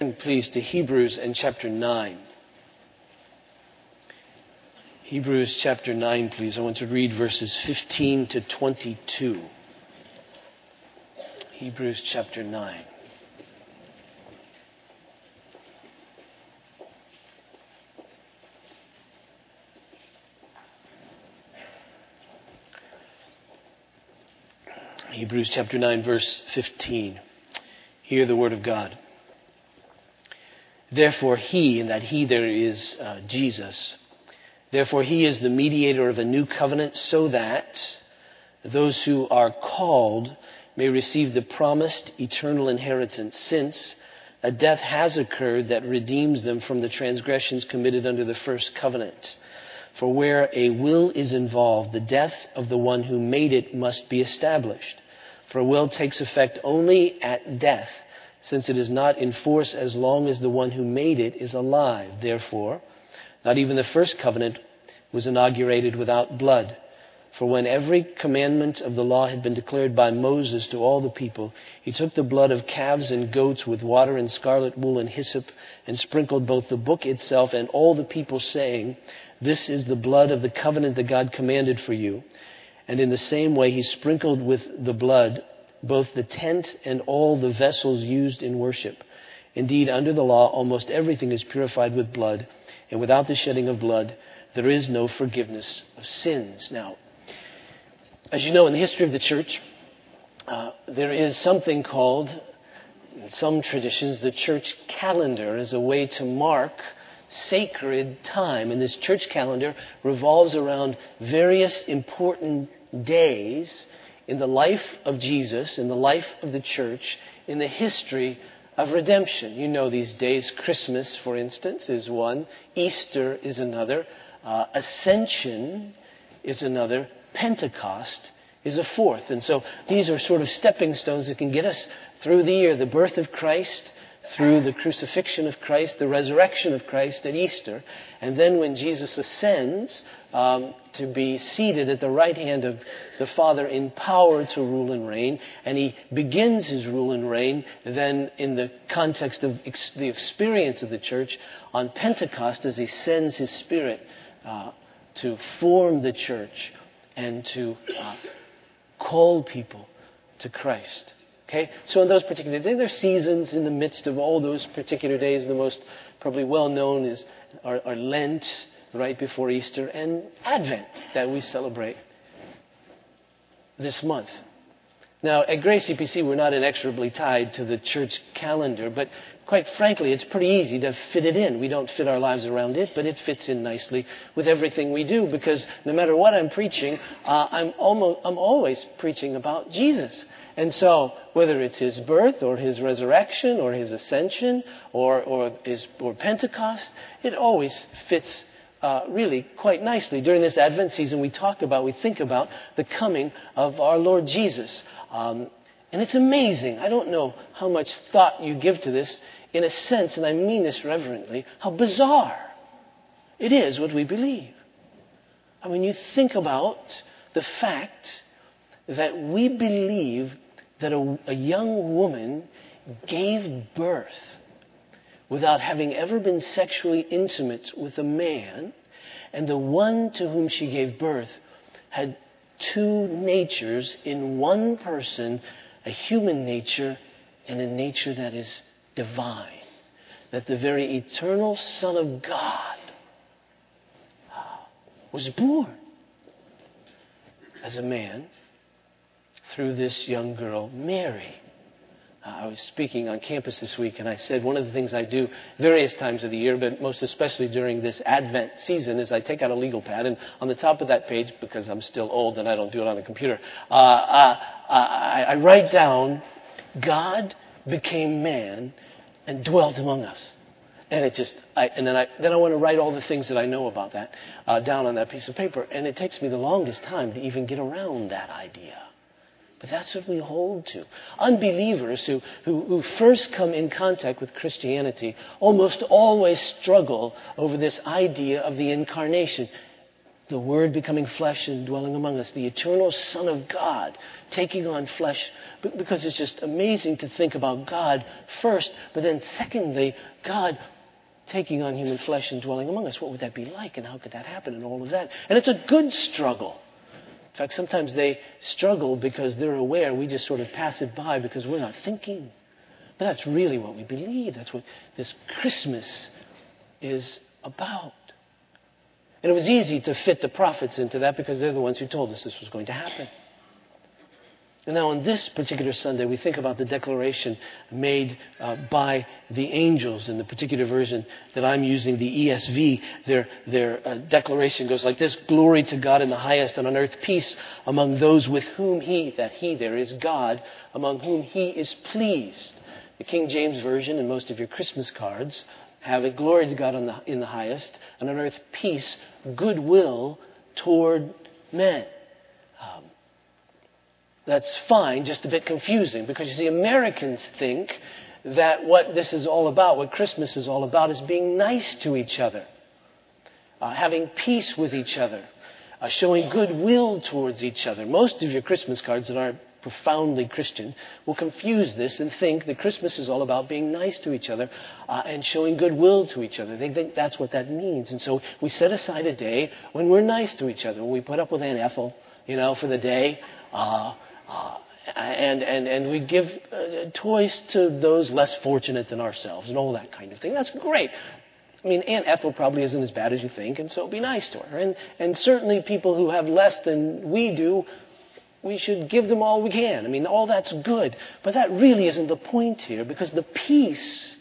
Turn, please, to Hebrews and chapter 9. Hebrews chapter 9, please. I want to read verses 15 to 22. Hebrews chapter 9. Hebrews chapter 9, verse 15. Hear the word of God. Therefore, he, and that he there is uh, Jesus, therefore he is the mediator of a new covenant so that those who are called may receive the promised eternal inheritance, since a death has occurred that redeems them from the transgressions committed under the first covenant. For where a will is involved, the death of the one who made it must be established. For a will takes effect only at death since it is not in force as long as the one who made it is alive. Therefore, not even the first covenant was inaugurated without blood. For when every commandment of the law had been declared by Moses to all the people, he took the blood of calves and goats with water and scarlet wool and hyssop and sprinkled both the book itself and all the people, saying, This is the blood of the covenant that God commanded for you. And in the same way, he sprinkled with the blood both the tent and all the vessels used in worship. Indeed, under the law, almost everything is purified with blood, and without the shedding of blood, there is no forgiveness of sins. Now, as you know, in the history of the church, uh, there is something called, in some traditions, the church calendar as a way to mark sacred time. And this church calendar revolves around various important days in the life of Jesus, in the life of the church, in the history of redemption. You know these days. Christmas, for instance, is one. Easter is another. Uh, Ascension is another. Pentecost is a fourth. And so these are sort of stepping stones that can get us through the year. The birth of Christ, through the crucifixion of Christ, the resurrection of Christ at Easter, and then when Jesus ascends um, to be seated at the right hand of the Father in power to rule and reign, and he begins his rule and reign then in the context of ex- the experience of the church on Pentecost as he sends his Spirit uh, to form the church and to uh, call people to Christ. Okay? So in those particular days, there are seasons in the midst of all those particular days. The most probably well known is our, our Lent, right before Easter, and Advent that we celebrate this month. Now, at Grace CPC, we're not inexorably tied to the church calendar, but quite frankly, it's pretty easy to fit it in. We don't fit our lives around it, but it fits in nicely with everything we do because no matter what I'm preaching, uh, I'm, almost, I'm always preaching about Jesus. And so, whether it's his birth or his resurrection or his ascension or, or, his, or Pentecost, it always fits uh, really quite nicely. During this Advent season, we talk about, we think about the coming of our Lord Jesus. Um, and it's amazing. I don't know how much thought you give to this, in a sense, and I mean this reverently, how bizarre it is what we believe. I mean, you think about the fact that we believe that a, a young woman gave birth without having ever been sexually intimate with a man, and the one to whom she gave birth had two natures in one person a human nature and a nature that is divine. That the very eternal Son of God ah, was born as a man through this young girl, Mary. I was speaking on campus this week, and I said one of the things I do various times of the year, but most especially during this Advent season, is I take out a legal pad, and on the top of that page, because I'm still old and I don't do it on a computer, uh, uh, I, I write down, God became man and dwelt among us. And it just, I, and then I, then I want to write all the things that I know about that uh, down on that piece of paper. And it takes me the longest time to even get around that idea. But that's what we hold to. Unbelievers who, who, who, first come in contact with Christianity almost always struggle over this idea of the incarnation. the Word becoming flesh and dwelling among us, the eternal Son of God taking on flesh, because it's just amazing to think about God first, but then secondly, God taking on human flesh and dwelling among us. What would that be like, and how could that happen, and all of that? And it's a good struggle. In fact, sometimes they struggle because they're aware we just sort of pass it by because we're not thinking. But that's really what we believe. That's what this Christmas is about. And it was easy to fit the prophets into that because they're the ones who told us this was going to happen. And now, on this particular Sunday, we think about the declaration made uh, by the angels in the particular version that I'm using, the ESV. Their, their uh, declaration goes like this Glory to God in the highest, and on earth peace among those with whom He, that He there is God, among whom He is pleased. The King James Version and most of your Christmas cards have it glory to God the, in the highest, and on earth peace, goodwill toward men. Um, that's fine, just a bit confusing because you see, Americans think that what this is all about, what Christmas is all about, is being nice to each other, uh, having peace with each other, uh, showing goodwill towards each other. Most of your Christmas cards that aren't profoundly Christian will confuse this and think that Christmas is all about being nice to each other uh, and showing goodwill to each other. They think that's what that means. And so we set aside a day when we're nice to each other, when we put up with Aunt Ethel, you know, for the day. Uh, and, and, and we give uh, toys to those less fortunate than ourselves and all that kind of thing. That's great. I mean, Aunt Ethel probably isn't as bad as you think, and so be nice to her. And, and certainly people who have less than we do, we should give them all we can. I mean, all that's good. But that really isn't the point here, because the peace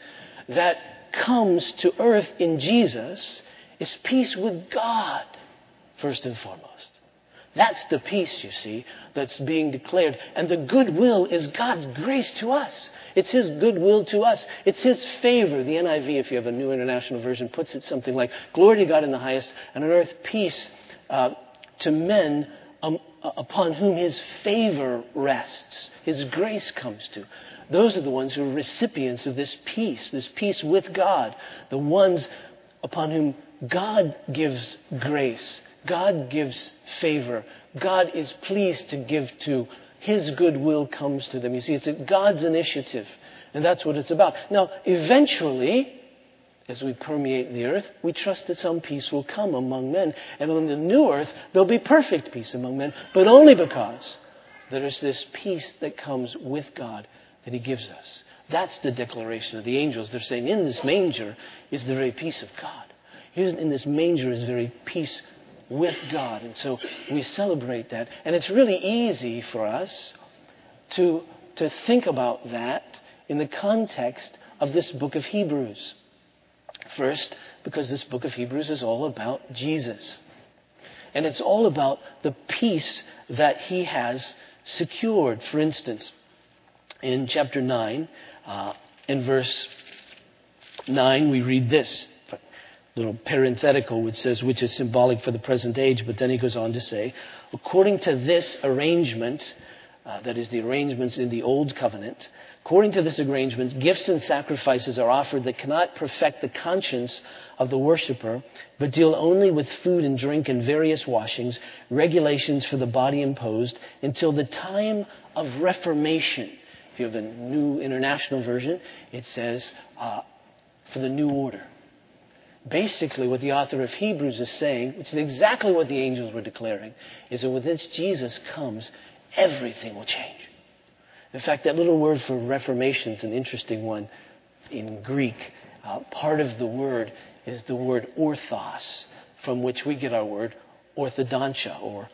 that comes to earth in Jesus is peace with God, first and foremost. That's the peace, you see, that's being declared. And the goodwill is God's grace to us. It's His goodwill to us. It's His favor. The NIV, if you have a New International Version, puts it something like Glory to God in the highest, and on earth peace uh, to men um, upon whom His favor rests, His grace comes to. Those are the ones who are recipients of this peace, this peace with God, the ones upon whom God gives grace God gives favor. God is pleased to give to. His goodwill comes to them. You see, it's God's initiative. And that's what it's about. Now, eventually, as we permeate the earth, we trust that some peace will come among men. And on the new earth, there'll be perfect peace among men, but only because there is this peace that comes with God that He gives us. That's the declaration of the angels. They're saying, in this manger is the very peace of God. In this manger is very peace with God. And so we celebrate that. And it's really easy for us to, to think about that in the context of this book of Hebrews. First, because this book of Hebrews is all about Jesus. And it's all about the peace that he has secured. For instance, in chapter 9, uh, in verse 9, we read this little parenthetical which says, which is symbolic for the present age, but then he goes on to say, according to this arrangement, uh, that is the arrangements in the old covenant, according to this arrangement, gifts and sacrifices are offered that cannot perfect the conscience of the worshiper, but deal only with food and drink and various washings, regulations for the body imposed, until the time of reformation. If you have a new international version, it says, uh, for the new order basically what the author of Hebrews is saying, which is exactly what the angels were declaring, is that when this Jesus comes, everything will change. In fact, that little word for reformation is an interesting one in Greek. Uh, part of the word is the word orthos, from which we get our word orthodontia or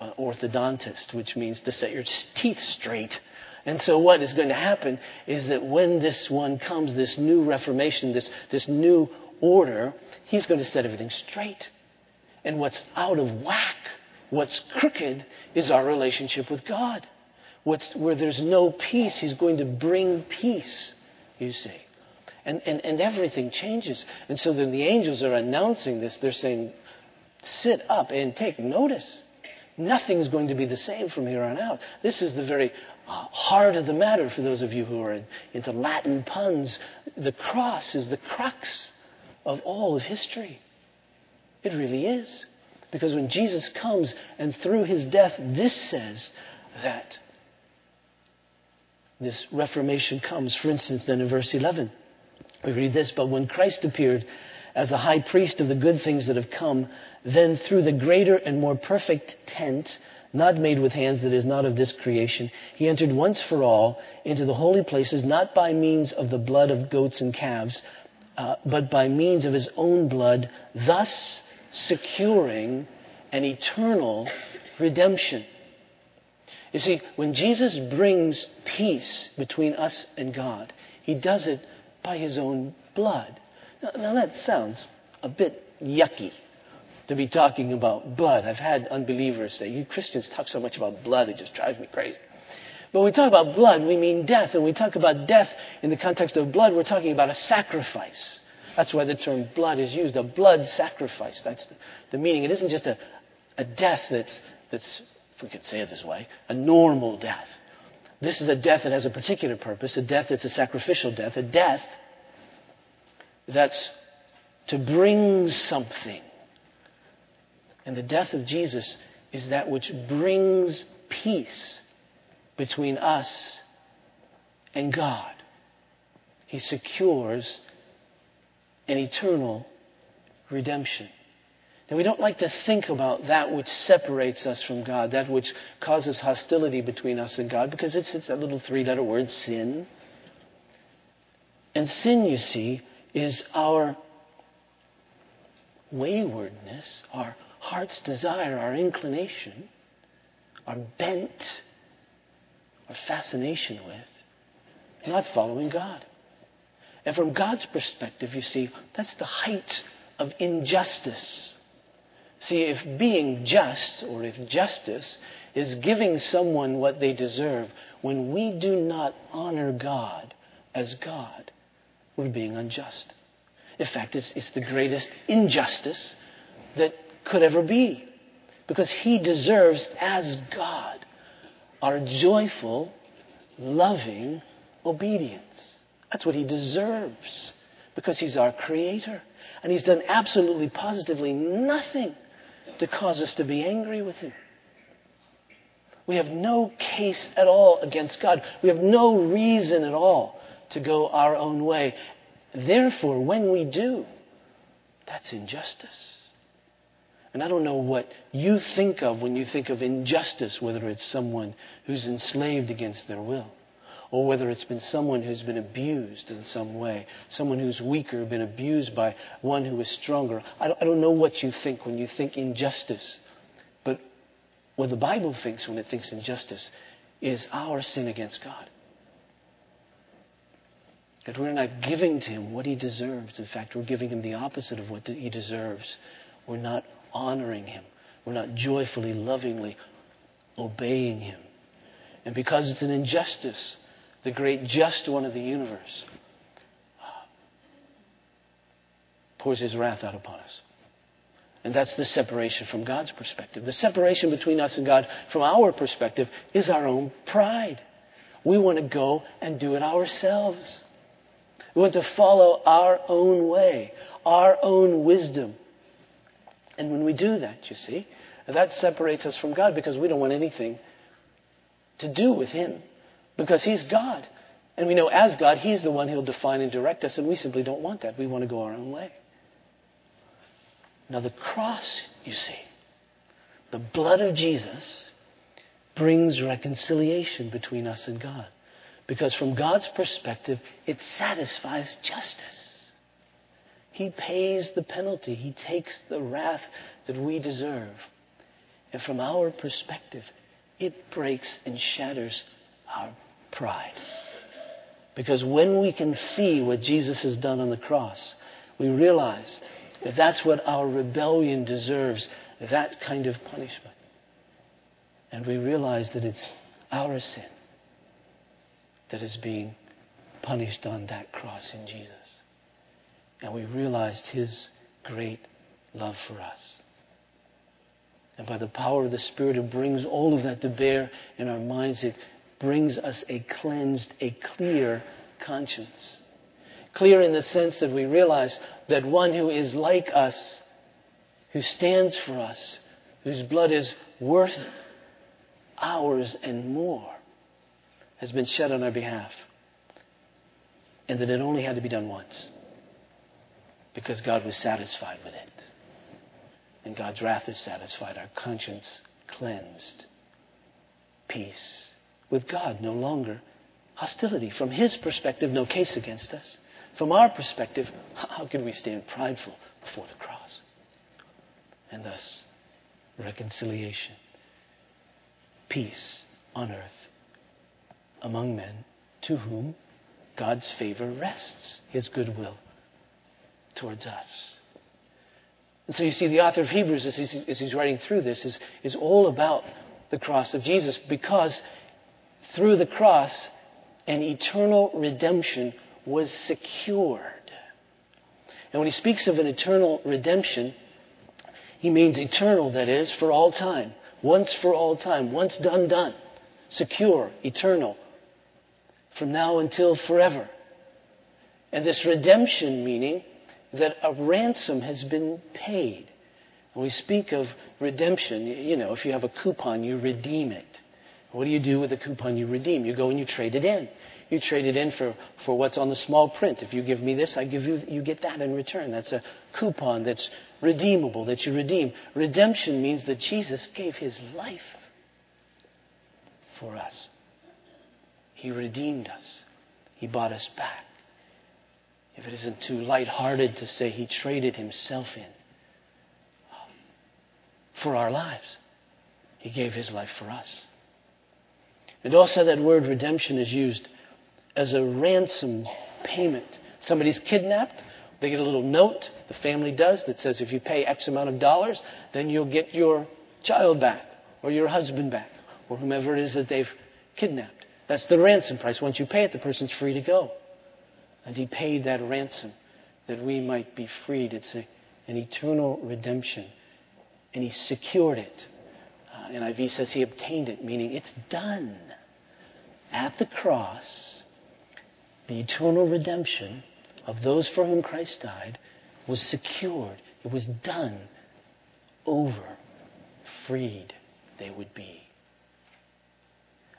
uh, orthodontist, which means to set your teeth straight. And so what is going to happen is that when this one comes, this new reformation, this, this new order, He's going to set everything straight. And what's out of whack, what's crooked, is our relationship with God. What's, where there's no peace, He's going to bring peace, you see. And, and, and everything changes. And so then the angels are announcing this. They're saying, sit up and take notice. Nothing's going to be the same from here on out. This is the very uh, heart of the matter for those of you who are into Latin puns. The cross is the crux of all of history. It really is. Because when Jesus comes and through his death, this says that this reformation comes. For instance, then in verse 11, we read this, but when Christ appeared as a high priest of the good things that have come, then through the greater and more perfect tent, not made with hands that is not of this creation, he entered once for all into the holy places, not by means of the blood of goats and calves, uh, but by means of his own blood, thus securing an eternal redemption. You see, when Jesus brings peace between us and God, he does it by his own blood. Now, now that sounds a bit yucky to be talking about blood. I've had unbelievers say, You Christians talk so much about blood, it just drives me crazy. But when we talk about blood, we mean death. And when we talk about death in the context of blood, we're talking about a sacrifice. That's why the term blood is used, a blood sacrifice. That's the, the meaning. It isn't just a, a death that's, that's, if we could say it this way, a normal death. This is a death that has a particular purpose, a death that's a sacrificial death, a death that's to bring something. And the death of Jesus is that which brings peace between us and God. He secures an eternal redemption. Now, we don't like to think about that which separates us from God, that which causes hostility between us and God, because it's, it's a little three letter word, sin. And sin, you see, is our waywardness, our heart's desire, our inclination, our bent, fascination with, not following God. And from God's perspective, you see, that's the height of injustice. See, if being just, or if justice, is giving someone what they deserve, when we do not honor God as God, we're being unjust. In fact, it's, it's the greatest injustice that could ever be. Because He deserves, as God, our joyful, loving obedience. That's what He deserves. Because He's our Creator. And He's done absolutely, positively nothing to cause us to be angry with Him. We have no case at all against God. We have no reason at all to go our own way. Therefore, when we do, that's injustice. And I don't know what you think of when you think of injustice, whether it's someone who's enslaved against their will, or whether it's been someone who's been abused in some way, someone who's weaker, been abused by one who is stronger. I don't, know what you think when you think injustice. But what the Bible thinks when it thinks injustice is our sin against God. That we're not giving to him what he deserves. In fact, we're giving him the opposite of what he deserves. We're not honoring him. We're not joyfully, lovingly obeying him. And because it's an injustice, the great just one of the universe uh, pours his wrath out upon us. And that's the separation from God's perspective. The separation between us and God, from our perspective, is our own pride. We want to go and do it ourselves. We want to follow our own way, our own wisdom. And when we do that, you see, that separates us from God because we don't want anything to do with Him because He's God. And we know as God, He's the one who'll define and direct us, and we simply don't want that. We want to go our own way. Now, the cross, you see, the blood of Jesus brings reconciliation between us and God. Because from God's perspective, it satisfies justice. He pays the penalty, He takes the wrath that we deserve. And from our perspective, it breaks and shatters our pride. Because when we can see what Jesus has done on the cross, we realize that that's what our rebellion deserves, that kind of punishment. And we realize that it's our sin that is being punished on that cross in Jesus. And we realized his great love for us. And by the power of the Spirit, it brings all of that to bear in our minds. It brings us a cleansed, a clear conscience. Clear in the sense that we realize that one who is like us who stands for us, whose blood is worth ours and more, has been shed on our behalf. And that it only had to be done once because God was satisfied with it. And God's wrath is satisfied, our conscience cleansed. Peace with God, no longer hostility. From His perspective, no case against us. From our perspective, how can we stand prideful before the cross? And thus, reconciliation, peace on earth among men to whom God's favor rests, His goodwill towards us. And so you see, the author of Hebrews, as he's, as he's writing through this, is, is all about the cross of Jesus because through the cross, an eternal redemption was secured. And when he speaks of an eternal redemption, he means eternal, that is, for all time. Once for all time. Once done, done. Secure, eternal. From now until forever. And this redemption meaning that a ransom has been paid. When we speak of redemption, you know, if you have a coupon, you redeem it. What do you do with a coupon you redeem? You go and you trade it in. You trade it in for, for what's on the small print. If you give me this, I give you, you get that in return. That's a coupon that's redeemable, that you redeem. Redemption means that Jesus gave his life for us. He redeemed us. He bought us back. If it isn't too light-hearted to say he traded himself in um, for our lives. He gave his life for us. And also that word redemption is used as a ransom payment. Somebody's kidnapped, they get a little note, the family does, that says if you pay X amount of dollars, then you'll get your child back, or your husband back, or whomever it is that they've kidnapped. That's the ransom price. Once you pay it, the person's free to go. And he paid that ransom that we might be freed. It's a, an eternal redemption. And he secured it. Uh, NIV says he obtained it, meaning it's done. At the cross, the eternal redemption of those for whom Christ died was secured. It was done. Over. Freed they would be.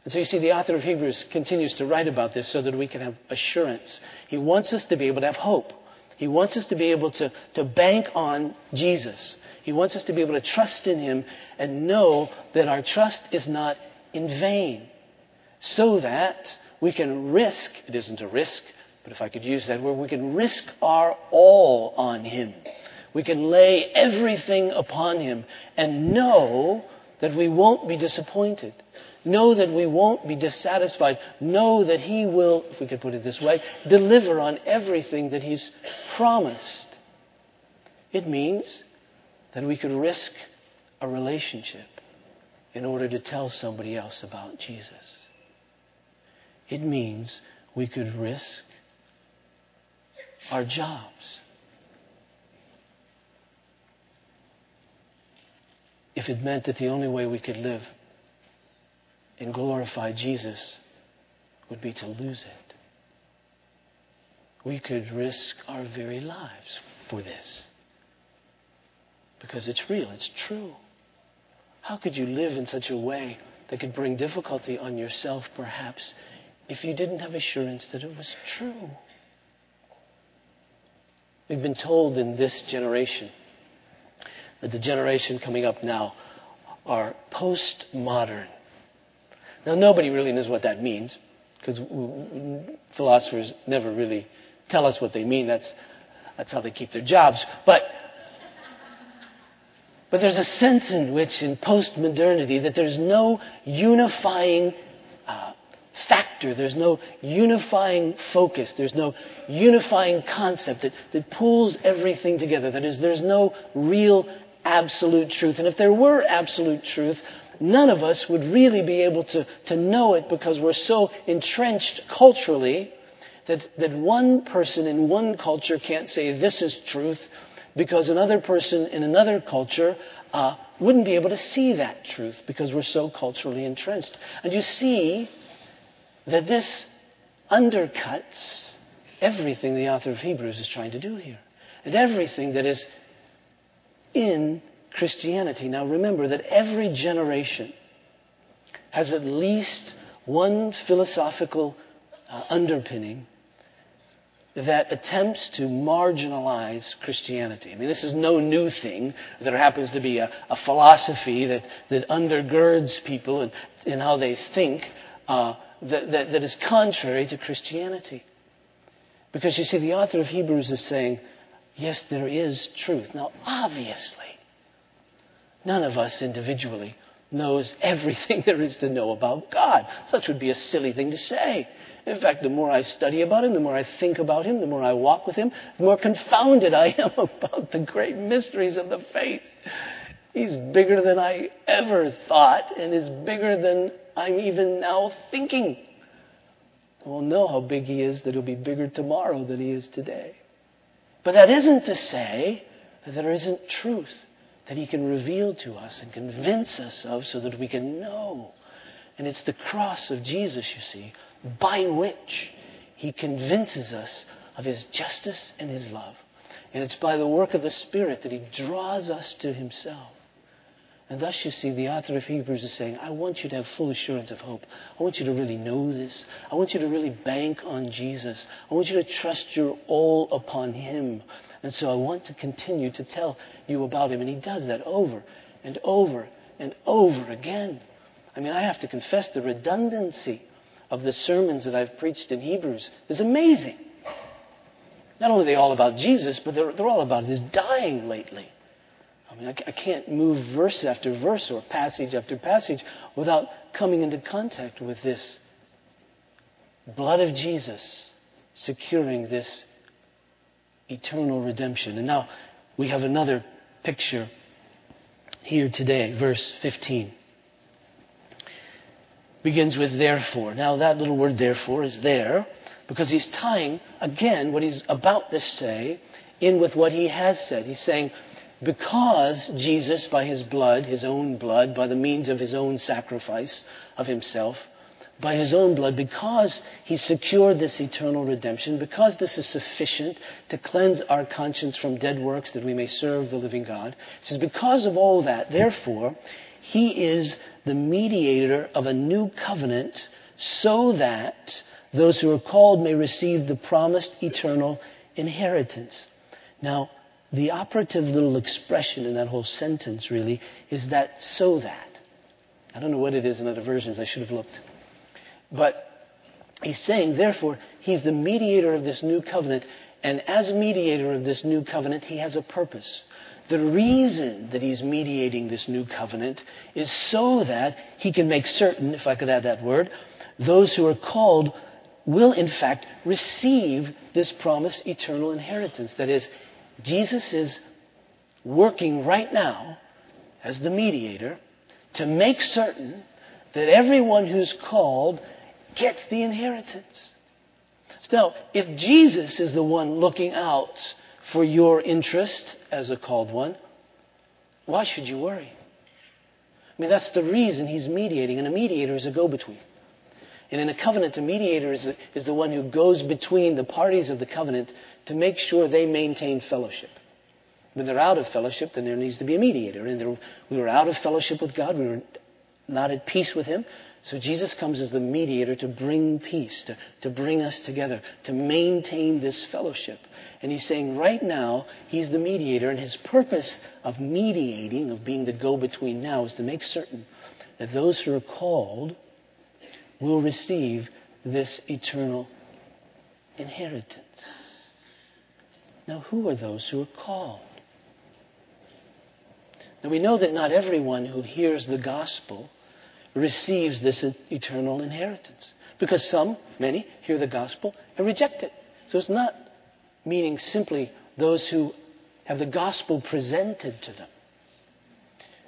And so you see, the author of Hebrews continues to write about this so that we can have assurance. He wants us to be able to have hope. He wants us to be able to, to bank on Jesus. He wants us to be able to trust in Him and know that our trust is not in vain. So that we can risk, it isn't a risk, but if I could use that word, we can risk our all on Him. We can lay everything upon Him and know that we won't be disappointed. Know that we won't be dissatisfied. Know that He will, if we could put it this way, deliver on everything that He's promised. It means that we could risk a relationship in order to tell somebody else about Jesus. It means we could risk our jobs. If it meant that the only way we could live and glorify Jesus would be to lose it. We could risk our very lives for this. Because it's real, it's true. How could you live in such a way that could bring difficulty on yourself, perhaps, if you didn't have assurance that it was true? We've been told in this generation that the generation coming up now are postmodern. Now, nobody really knows what that means because philosophers never really tell us what they mean. That's, that's how they keep their jobs. But, but there's a sense in which, in postmodernity, that there's no unifying uh, factor, there's no unifying focus, there's no unifying concept that, that pulls everything together. That is, there's no real absolute truth. And if there were absolute truth, none of us would really be able to, to know it because we're so entrenched culturally that, that one person in one culture can't say this is truth because another person in another culture uh, wouldn't be able to see that truth because we're so culturally entrenched. And you see that this undercuts everything the author of Hebrews is trying to do here. And everything that is in Christianity. Now remember that every generation has at least one philosophical uh, underpinning that attempts to marginalize Christianity. I mean, this is no new thing. There happens to be a, a philosophy that, that undergirds people in, in how they think uh, that, that, that is contrary to Christianity. Because you see, the author of Hebrews is saying, yes, there is truth. Now, obviously, none of us individually knows everything there is to know about God. Such would be a silly thing to say. In fact, the more I study about Him, the more I think about Him, the more I walk with Him, the more confounded I am about the great mysteries of the faith. He's bigger than I ever thought and is bigger than I'm even now thinking. We'll know how big He is that He'll be bigger tomorrow than He is today. But that isn't to say that there isn't truth that He can reveal to us and convince us of so that we can know. And it's the cross of Jesus, you see, by which He convinces us of His justice and His love. And it's by the work of the Spirit that He draws us to Himself. And thus, you see, the author of Hebrews is saying, I want you to have full assurance of hope. I want you to really know this. I want you to really bank on Jesus. I want you to trust your all upon Him. And so I want to continue to tell you about Him. And He does that over and over and over again. I mean, I have to confess the redundancy of the sermons that I've preached in Hebrews is amazing. Not only are they all about Jesus, but they're, they're all about His dying lately. I mean, I, I can't move verse after verse or passage after passage without coming into contact with this blood of Jesus securing this eternal redemption. And now we have another picture here today, verse 15. Begins with therefore. Now that little word therefore is there because he's tying again what he's about to say in with what he has said. He's saying, because Jesus, by his blood, his own blood, by the means of his own sacrifice of himself, by his own blood, because he secured this eternal redemption, because this is sufficient to cleanse our conscience from dead works that we may serve the living God. It says, because of all that, therefore, he is the mediator of a new covenant so that those who are called may receive the promised eternal inheritance. Now, the operative little expression in that whole sentence really is that so that. I don't know what it is in other versions. I should have looked. But he's saying, therefore, he's the mediator of this new covenant. And as mediator of this new covenant, he has a purpose. The reason that he's mediating this new covenant is so that he can make certain, if I could add that word, those who are called will in fact receive this promised eternal inheritance. That is, Jesus is working right now as the mediator to make certain that everyone who's called gets the inheritance. Now, if Jesus is the one looking out for your interest as a called one, why should you worry? I mean, that's the reason he's mediating, and a mediator is a go between. And in a covenant, a mediator is, a, is the one who goes between the parties of the covenant to make sure they maintain fellowship. When they're out of fellowship, then there needs to be a mediator. And we were out of fellowship with God. We were not at peace with Him. So Jesus comes as the mediator to bring peace, to, to bring us together, to maintain this fellowship. And He's saying right now, He's the mediator, and His purpose of mediating, of being the go between now, is to make certain that those who are called will receive this eternal inheritance. Now, who are those who are called? Now, we know that not everyone who hears the gospel receives this eternal inheritance. Because some, many, hear the gospel and reject it. So it's not meaning simply those who have the gospel presented to them.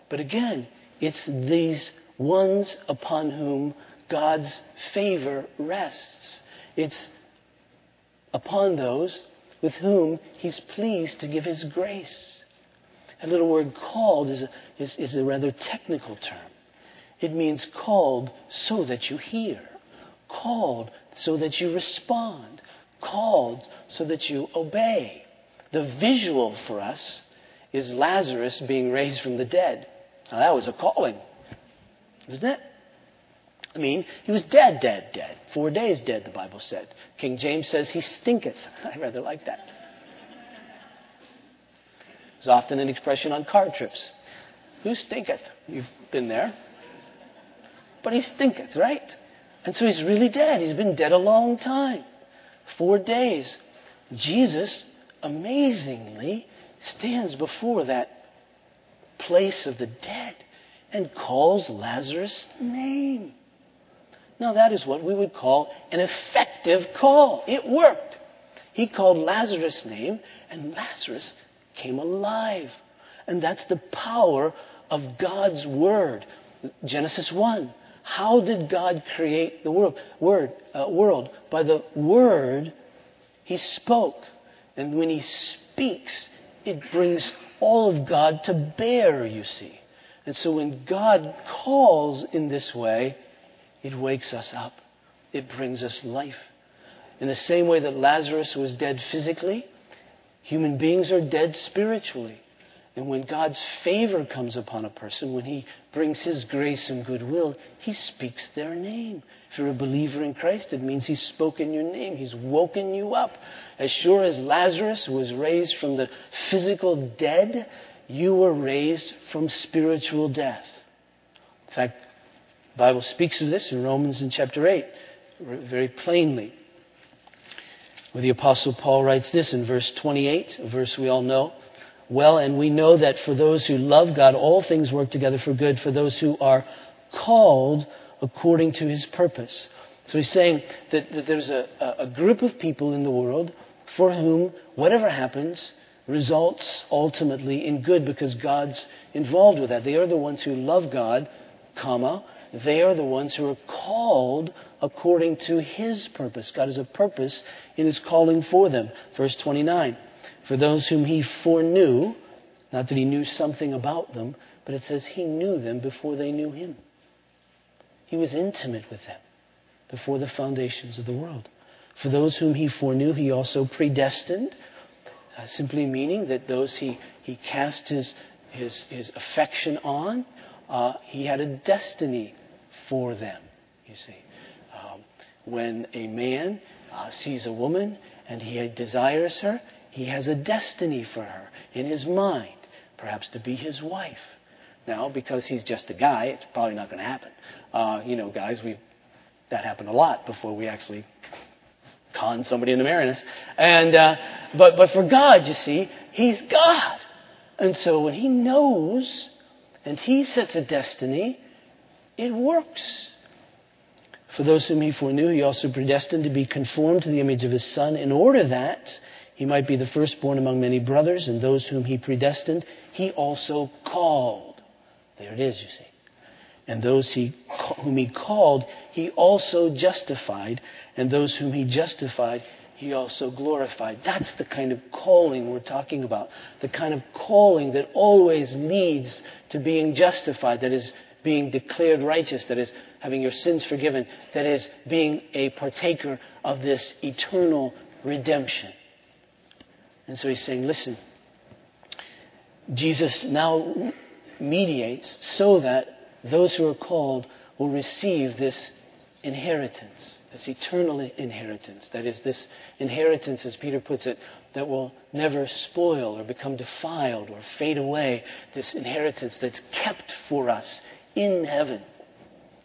But again, it's these ones upon whom God's favor rests. It's upon those with whom He's pleased to give His grace. A little word called is a, is, is a rather technical term. It means called so that you hear, called so that you respond, called so that you obey. The visual for us is Lazarus being raised from the dead. Now, that was a calling, isn't it? I mean, he was dead, dead, dead. Four days dead, the Bible said. King James says he stinketh. I rather like that. It's often an expression on car trips. Who stinketh? You've been there. But he stinketh, right? And so he's really dead. He's been dead a long time. Four days. Jesus, amazingly, stands before that place of the dead and calls Lazarus' name. Now, that is what we would call an effective call. It worked. He called Lazarus' name, and Lazarus came alive. And that's the power of God's Word. Genesis 1. How did God create the world? Word, uh, world? By the Word He spoke. And when He speaks, it brings all of God to bear, you see. And so when God calls in this way, it wakes us up. It brings us life. In the same way that Lazarus was dead physically, human beings are dead spiritually. And when God's favor comes upon a person, when He brings His grace and goodwill, He speaks their name. If you're a believer in Christ, it means He's spoken your name. He's woken you up. As sure as Lazarus was raised from the physical dead, you were raised from spiritual death. In fact, the Bible speaks of this in Romans in chapter 8 very plainly. Where the Apostle Paul writes this in verse 28, a verse we all know. Well, and we know that for those who love God, all things work together for good for those who are called according to his purpose. So he's saying that, that there's a, a group of people in the world for whom whatever happens results ultimately in good because God's involved with that. They are the ones who love God, comma, they are the ones who are called according to his purpose. God has a purpose in his calling for them. Verse 29. For those whom he foreknew, not that he knew something about them, but it says he knew them before they knew him. He was intimate with them before the foundations of the world. For those whom he foreknew, he also predestined, uh, simply meaning that those he, he cast his, his, his affection on, uh, he had a destiny for them, you see. Um, when a man uh, sees a woman and he desires her, he has a destiny for her in his mind, perhaps to be his wife. Now, because he's just a guy, it's probably not going to happen. Uh, you know, guys, we that happened a lot before we actually con somebody into marrying us. And uh, but but for God, you see, He's God, and so when He knows and He sets a destiny, it works. For those whom He foreknew, He also predestined to be conformed to the image of His Son, in order that he might be the firstborn among many brothers, and those whom he predestined, he also called. There it is, you see. And those he, whom he called, he also justified. And those whom he justified, he also glorified. That's the kind of calling we're talking about. The kind of calling that always leads to being justified, that is being declared righteous, that is having your sins forgiven, that is being a partaker of this eternal redemption. And so he's saying, listen, Jesus now mediates so that those who are called will receive this inheritance, this eternal inheritance. That is, this inheritance, as Peter puts it, that will never spoil or become defiled or fade away. This inheritance that's kept for us in heaven.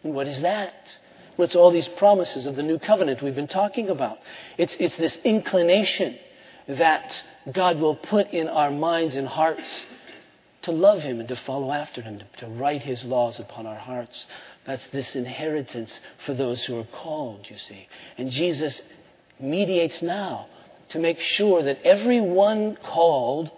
And what is that? Well, it's all these promises of the new covenant we've been talking about. It's, it's this inclination that God will put in our minds and hearts to love Him and to follow after Him, to, write His laws upon our hearts. That's this inheritance for those who are called, you see. And Jesus mediates now to make sure that everyone called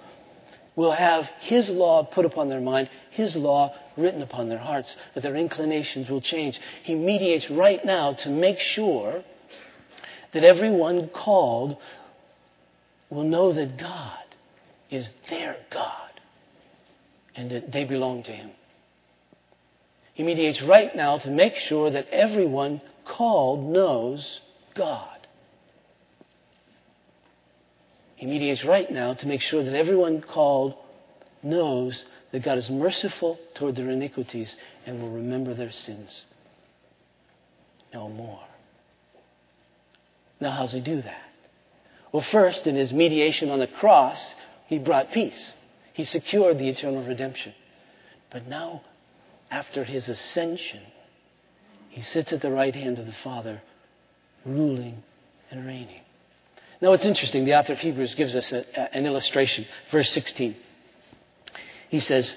will have His law put upon their mind, His law written upon their hearts, that their inclinations will change. He mediates right now to make sure that everyone called will know that God is their God and that they belong to Him. He mediates right now to make sure that everyone called knows God. He mediates right now to make sure that everyone called knows that God is merciful toward their iniquities and will remember their sins no more. Now, how's he do that? Well, first, in his mediation on the cross, he brought peace. He secured the eternal redemption. But now, after his ascension, he sits at the right hand of the Father, ruling and reigning. Now, it's interesting. The author of Hebrews gives us a, a, an illustration. Verse 16. He says,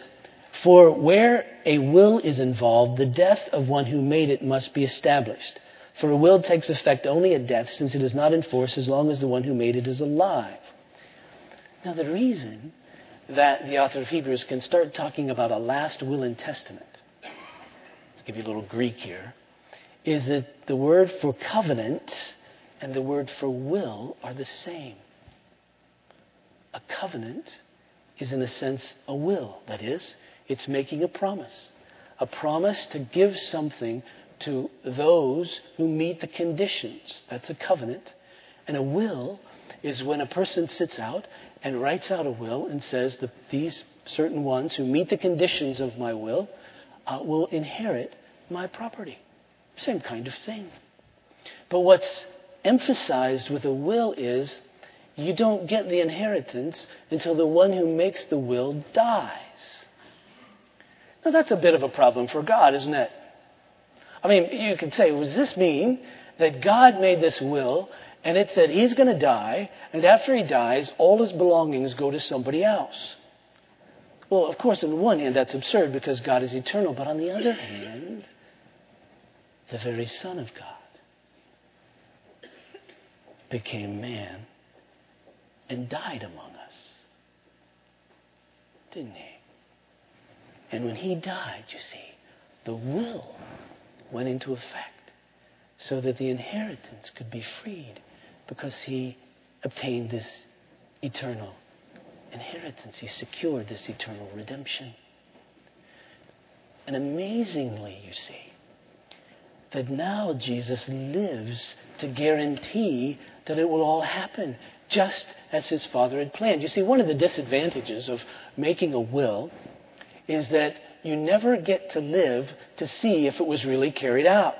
For where a will is involved, the death of one who made it must be established. For a will takes effect only at death, since it is not in force as long as the one who made it is alive. Now, the reason that the author of Hebrews can start talking about a last will and testament, let's give you a little Greek here, is that the word for covenant and the word for will are the same. A covenant is, in a sense, a will. That is, it's making a promise. A promise to give something to those who meet the conditions. That's a covenant. And a will is when a person sits out and writes out a will and says that these certain ones who meet the conditions of my will uh, will inherit my property. Same kind of thing. But what's emphasized with a will is you don't get the inheritance until the one who makes the will dies. Now that's a bit of a problem for God, isn't it? I mean, you could say, does this mean that God made this will and it said he's going to die, and after he dies, all his belongings go to somebody else? Well, of course, on one hand, that's absurd because God is eternal, but on the other hand, the very Son of God became man and died among us. Didn't he? And when he died, you see, the will went into effect so that the inheritance could be freed because he obtained this eternal inheritance. He secured this eternal redemption. And amazingly, you see, that now Jesus lives to guarantee that it will all happen just as his father had planned. You see, one of the disadvantages of making a will is that you never get to live to see if it was really carried out.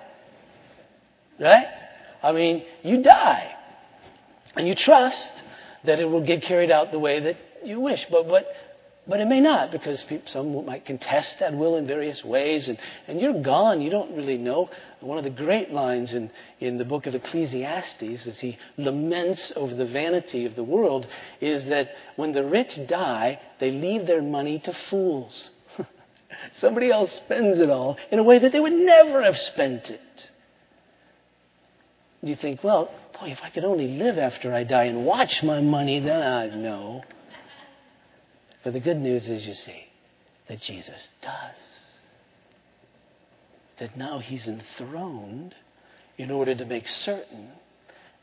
Right? I mean, you die. And you trust that it will get carried out the way that you wish. But, but but it may not because people, some might contest that will in various ways, and, and you're gone. You don't really know. One of the great lines in, in the book of Ecclesiastes, as he laments over the vanity of the world, is that when the rich die, they leave their money to fools. Somebody else spends it all in a way that they would never have spent it. You think, well, boy, if I could only live after I die and watch my money, then I'd know. But the good news is, you see, that Jesus does. That now he's enthroned in order to make certain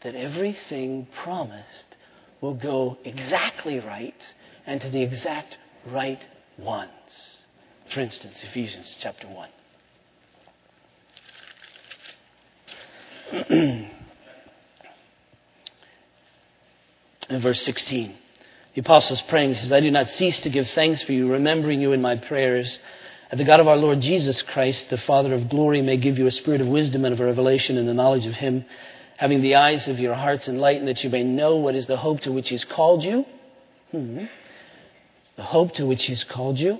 that everything promised will go exactly right and to the exact right ones. For instance, Ephesians chapter 1. in verse 16. The apostle is praying. He says, I do not cease to give thanks for you, remembering you in my prayers. That the God of our Lord Jesus Christ, the Father of glory, may give you a spirit of wisdom and of revelation and the knowledge of him, having the eyes of your hearts enlightened, that you may know what is the hope to which he's called you. Hmm. The hope to which he's called you.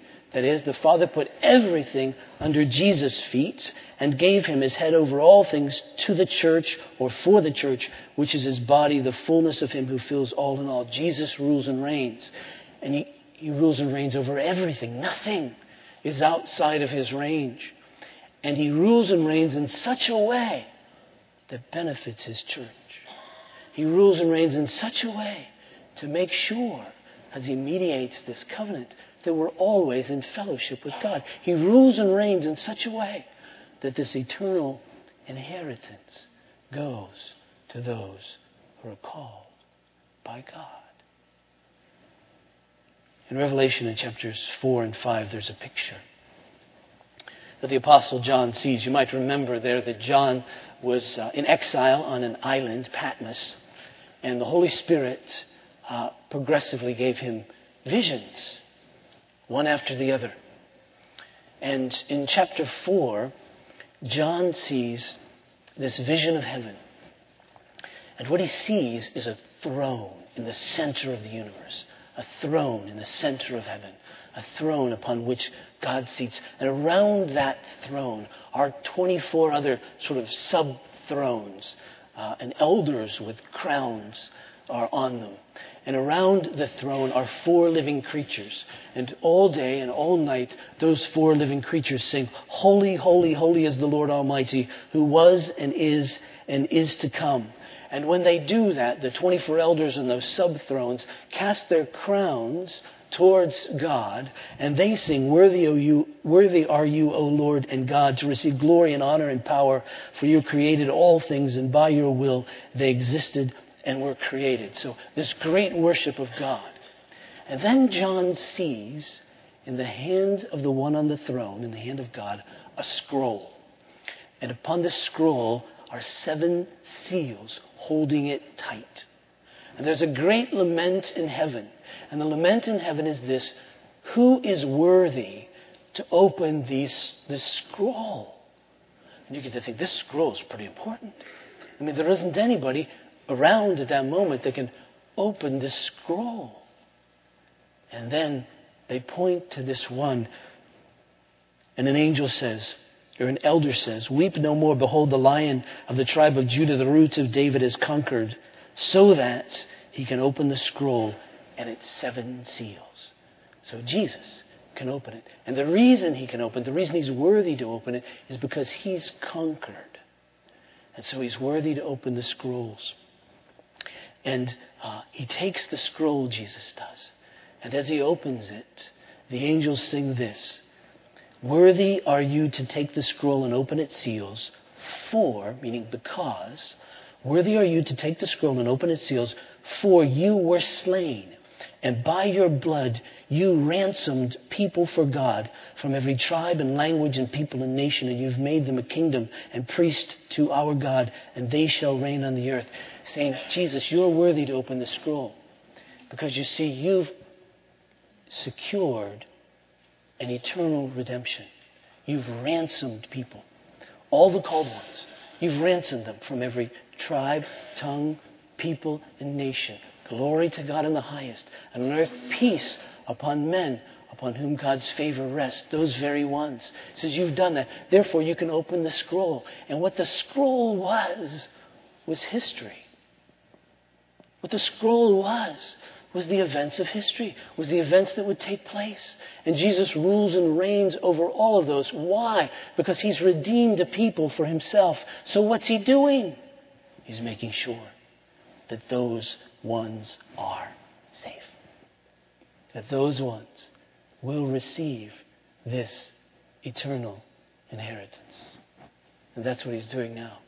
That is, the Father put everything under Jesus' feet and gave him his head over all things to the church or for the church, which is his body, the fullness of him who fills all in all. Jesus rules and reigns. And he, he rules and reigns over everything. Nothing is outside of his range. And he rules and reigns in such a way that benefits his church. He rules and reigns in such a way to make sure, as he mediates this covenant, that we're always in fellowship with God. He rules and reigns in such a way that this eternal inheritance goes to those who are called by God. In Revelation in chapters 4 and 5, there's a picture that the Apostle John sees. You might remember there that John was uh, in exile on an island, Patmos, and the Holy Spirit uh, progressively gave him visions, one after the other. And in chapter 4, John sees this vision of heaven. And what he sees is a throne in the center of the universe, a throne in the center of heaven, a throne upon which God seats. And around that throne are 24 other sort of sub thrones, uh, and elders with crowns are on them. And around the throne are four living creatures. And all day and all night, those four living creatures sing, Holy, holy, holy is the Lord Almighty, who was and is and is to come. And when they do that, the 24 elders and those sub thrones cast their crowns towards God, and they sing, worthy, o you, worthy are you, O Lord and God, to receive glory and honor and power, for you created all things, and by your will they existed and were created. So, this great worship of God. And then John sees in the hand of the one on the throne, in the hand of God, a scroll. And upon this scroll are seven seals holding it tight. And there's a great lament in heaven. And the lament in heaven is this Who is worthy to open these, this scroll? And you get to think this scroll is pretty important. I mean, there isn't anybody around at that moment that can open this scroll. And then they point to this one, and an angel says, or an elder says, Weep no more. Behold, the lion of the tribe of Judah, the roots of David, has conquered, so that he can open the scroll and its seven seals. So Jesus can open it. And the reason he can open it, the reason he's worthy to open it, is because he's conquered. And so he's worthy to open the scrolls. And uh, he takes the scroll, Jesus does. And as he opens it, the angels sing this Worthy are you to take the scroll and open its seals, for, meaning because, worthy are you to take the scroll and open its seals, for you were slain. And by your blood, you ransomed people for God from every tribe and language and people and nation, and you've made them a kingdom and priest to our God, and they shall reign on the earth. Saying, Jesus, you're worthy to open the scroll. Because you see, you've secured an eternal redemption. You've ransomed people, all the called ones. You've ransomed them from every tribe, tongue, people, and nation. Glory to God in the highest, and on earth peace upon men upon whom God's favor rests, those very ones. He says, You've done that. Therefore, you can open the scroll. And what the scroll was, was history. What the scroll was, was the events of history, was the events that would take place. And Jesus rules and reigns over all of those. Why? Because he's redeemed a people for himself. So what's he doing? He's making sure that those ones are safe. That those ones will receive this eternal inheritance. And that's what he's doing now.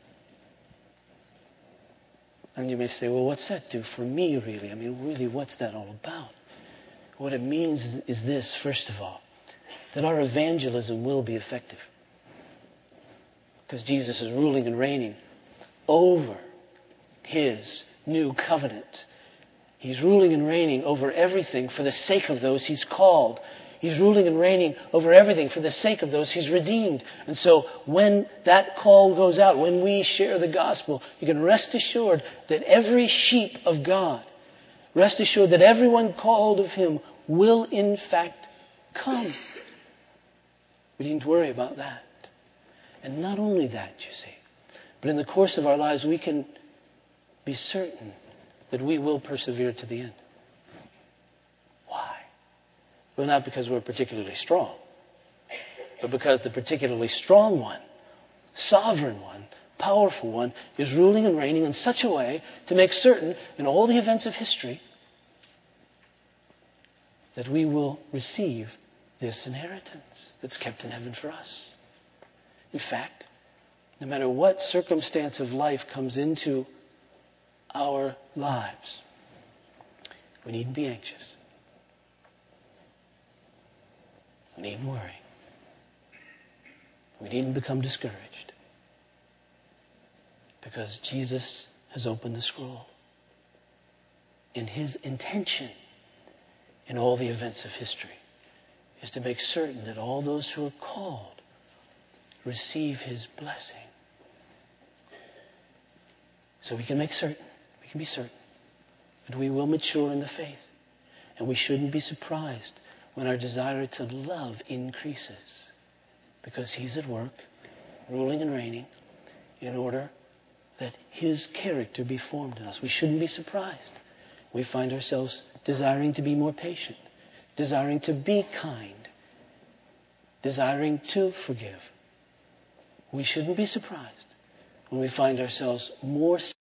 And you may say, well, what's that do for me, really? I mean, really, what's that all about? What it means is this, first of all, that our evangelism will be effective. Because Jesus is ruling and reigning over his new covenant. He's ruling and reigning over everything for the sake of those he's called. He's ruling and reigning over everything for the sake of those he's redeemed. And so when that call goes out, when we share the gospel, you can rest assured that every sheep of God, rest assured that everyone called of him will in fact come. We needn't worry about that. And not only that, you see, but in the course of our lives, we can be certain that we will persevere to the end. Why? Well, not because we're particularly strong, but because the particularly strong one, sovereign one, powerful one, is ruling and reigning in such a way to make certain in all the events of history that we will receive this inheritance that's kept in heaven for us. In fact, no matter what circumstance of life comes into our lives, we needn't be anxious. We needn't worry. We needn't become discouraged. Because Jesus has opened the scroll. And his intention in all the events of history is to make certain that all those who are called receive his blessing. So we can make certain, can be certain that we will mature in the faith. And we shouldn't be surprised when our desire to love increases because he's at work, ruling and reigning, in order that his character be formed in us. We shouldn't be surprised. We find ourselves desiring to be more patient, desiring to be kind, desiring to forgive. We shouldn't be surprised when we find ourselves more